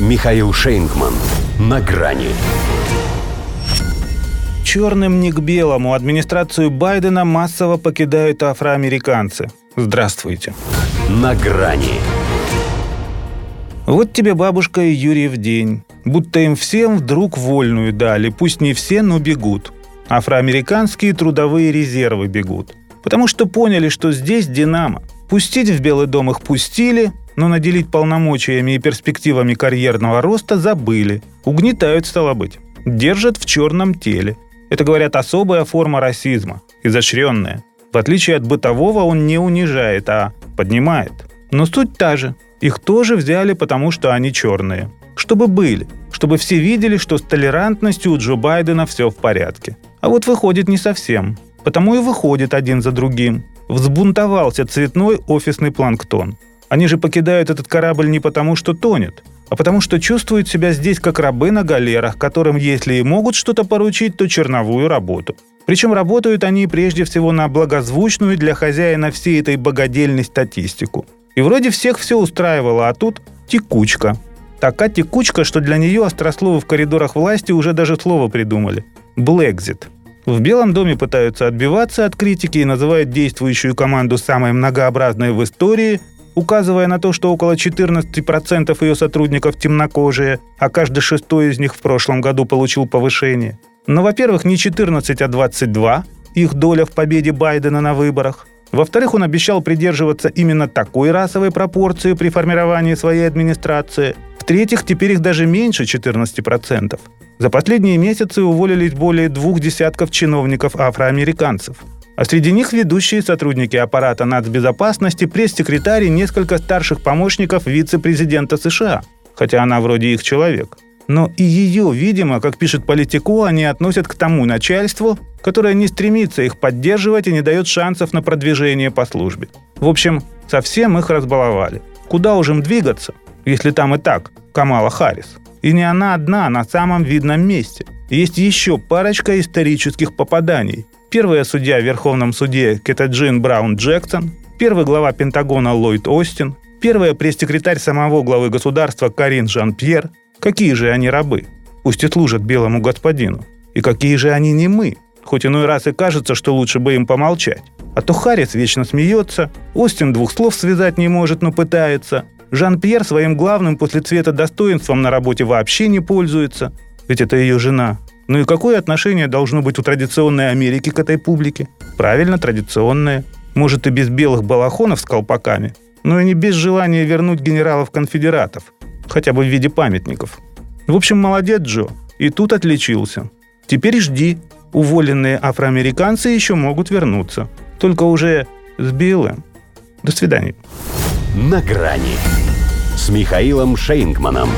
Михаил Шейнгман. На грани. Черным не к белому администрацию Байдена массово покидают афроамериканцы. Здравствуйте. На грани. Вот тебе бабушка и Юрий в день. Будто им всем вдруг вольную дали. Пусть не все, но бегут. Афроамериканские трудовые резервы бегут. Потому что поняли, что здесь «Динамо». Пустить в Белый дом их пустили, но наделить полномочиями и перспективами карьерного роста забыли. Угнетают, стало быть. Держат в черном теле. Это, говорят, особая форма расизма, изощренная. В отличие от бытового, он не унижает, а поднимает. Но суть та же. Их тоже взяли, потому что они черные. Чтобы были. Чтобы все видели, что с толерантностью у Джо Байдена все в порядке. А вот выходит не совсем. Потому и выходит один за другим. Взбунтовался цветной офисный планктон. Они же покидают этот корабль не потому, что тонет, а потому что чувствуют себя здесь как рабы на галерах, которым, если и могут что-то поручить, то черновую работу. Причем работают они прежде всего на благозвучную для хозяина всей этой богадельной статистику. И вроде всех все устраивало, а тут текучка. Такая текучка, что для нее острословы в коридорах власти уже даже слово придумали. Блэкзит. В Белом доме пытаются отбиваться от критики и называют действующую команду самой многообразной в истории – указывая на то, что около 14% ее сотрудников темнокожие, а каждый шестой из них в прошлом году получил повышение. Но, во-первых, не 14, а 22 их доля в победе Байдена на выборах. Во-вторых, он обещал придерживаться именно такой расовой пропорции при формировании своей администрации. В-третьих, теперь их даже меньше 14%. За последние месяцы уволились более двух десятков чиновников афроамериканцев – а среди них ведущие сотрудники аппарата нацбезопасности, пресс-секретарь и несколько старших помощников вице-президента США, хотя она вроде их человек. Но и ее, видимо, как пишет Политико, они относят к тому начальству, которое не стремится их поддерживать и не дает шансов на продвижение по службе. В общем, совсем их разбаловали. Куда уже им двигаться, если там и так Камала Харрис? И не она одна на самом видном месте. Есть еще парочка исторических попаданий, первая судья в Верховном суде Кетаджин Браун Джексон, первый глава Пентагона Ллойд Остин, первая пресс-секретарь самого главы государства Карин Жан-Пьер. Какие же они рабы? Пусть и служат белому господину. И какие же они не мы? Хоть иной раз и кажется, что лучше бы им помолчать. А то Харрис вечно смеется, Остин двух слов связать не может, но пытается. Жан-Пьер своим главным после цвета достоинством на работе вообще не пользуется. Ведь это ее жена. Ну и какое отношение должно быть у традиционной Америки к этой публике? Правильно, традиционное. Может и без белых балахонов с колпаками, но и не без желания вернуть генералов-конфедератов, хотя бы в виде памятников. В общем, молодец Джо, и тут отличился. Теперь жди, уволенные афроамериканцы еще могут вернуться, только уже с белым. До свидания. На грани с Михаилом Шейнгманом.